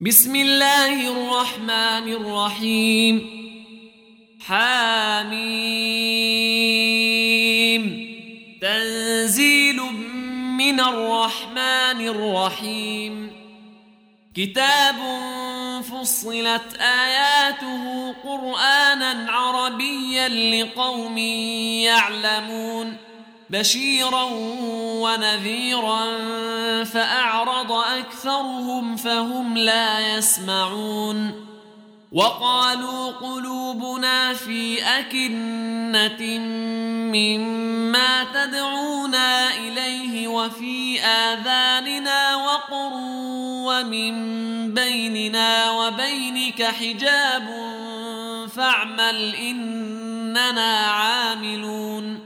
بسم الله الرحمن الرحيم. حاميم تنزيل من الرحمن الرحيم. كتاب فصلت آياته قرآنا عربيا لقوم يعلمون. بشيرا ونذيرا فأعرض أكثرهم فهم لا يسمعون وقالوا قلوبنا في أكنة مما تدعونا إليه وفي آذاننا وقر ومن بيننا وبينك حجاب فاعمل إننا عاملون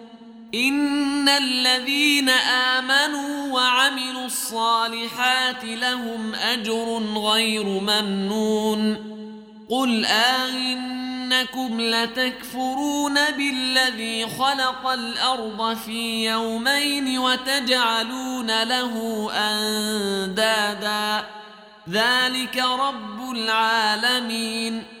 إن الذين آمنوا وعملوا الصالحات لهم أجر غير ممنون. قل آئنكم لتكفرون بالذي خلق الأرض في يومين وتجعلون له أندادا. ذلك رب العالمين.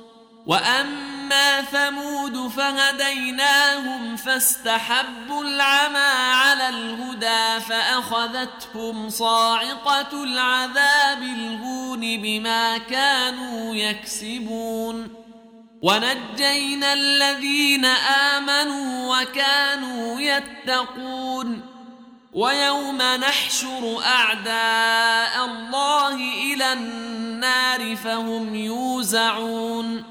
وأما ثمود فهديناهم فاستحبوا العمى على الهدى فأخذتهم صاعقة العذاب الهون بما كانوا يكسبون. ونجينا الذين آمنوا وكانوا يتقون. ويوم نحشر أعداء الله إلى النار فهم يوزعون.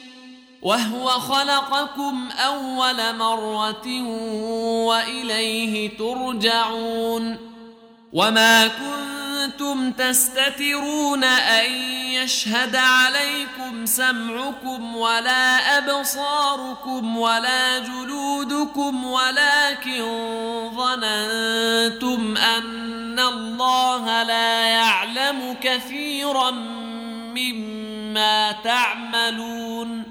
وهو خلقكم أول مرة وإليه ترجعون وما كنتم تستترون أن يشهد عليكم سمعكم ولا أبصاركم ولا جلودكم ولكن ظننتم أن الله لا يعلم كثيرا مما تعملون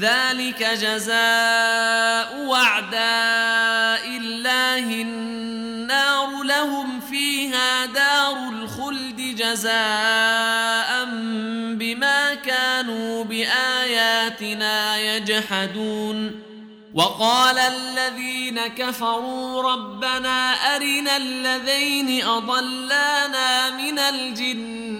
ذلك جزاء وعداء الله النار لهم فيها دار الخلد جزاء بما كانوا بآياتنا يجحدون. وقال الذين كفروا ربنا أرنا الذين أضلانا من الجن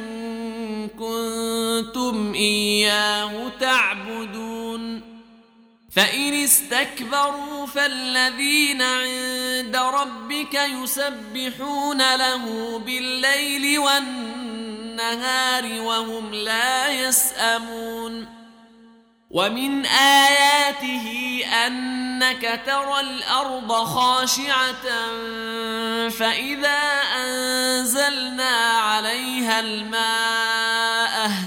كنتم إياه تعبدون فإن استكبروا فالذين عند ربك يسبحون له بالليل والنهار وهم لا يسأمون ومن آياته أنك ترى الأرض خاشعة فإذا أنزلنا عليها الماء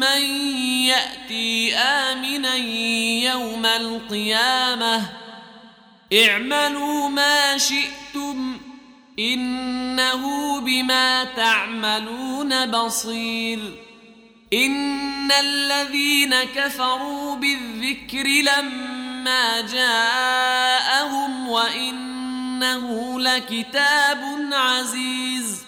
من يأتي آمنا يوم القيامة اعملوا ما شئتم إنه بما تعملون بصير إن الذين كفروا بالذكر لما جاءهم وإنه لكتاب عزيز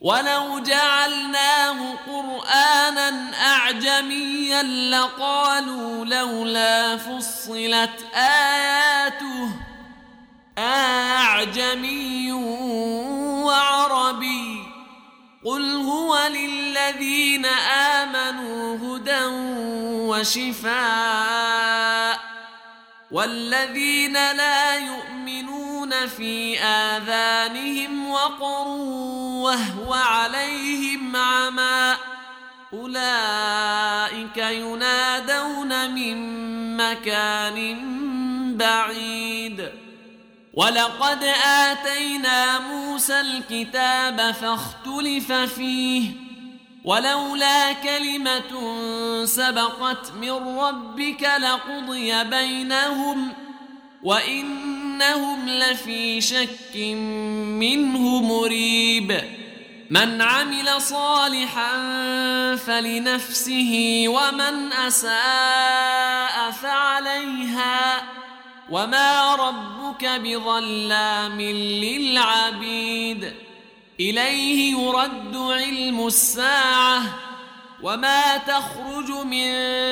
ولو جعلناه قرآنا أعجميا لقالوا لولا فصلت آياته أعجمي وعربي قل هو للذين آمنوا هدى وشفاء والذين لا يؤمنون في آذانهم وقر وهو عليهم عمى. أولئك ينادون من مكان بعيد. ولقد آتينا موسى الكتاب فاختلف فيه. ولولا كلمة سبقت من ربك لقضي بينهم. وإنهم لفي شك منه مريب. من عمل صالحا فلنفسه ومن أساء فعليها. وما ربك بظلام للعبيد. إليه يرد علم الساعة. وما تخرج من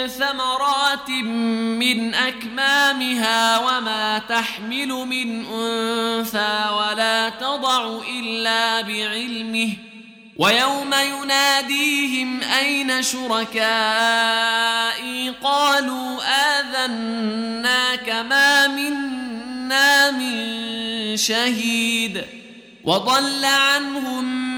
ثمرات من أكمامها وما تحمل من أنثى ولا تضع إلا بعلمه ويوم يناديهم أين شركائي قالوا آذناك ما منا من شهيد وضل عنهم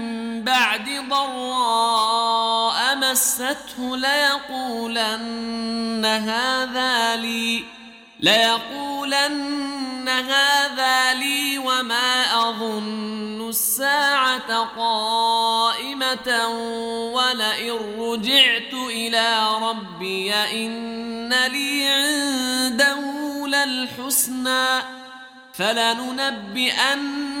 بعد ضراء مسته ليقولن هذا لي ليقولن هذا لي وما أظن الساعة قائمة ولئن رجعت إلى ربي إن لي عنده للحسنى فلننبئن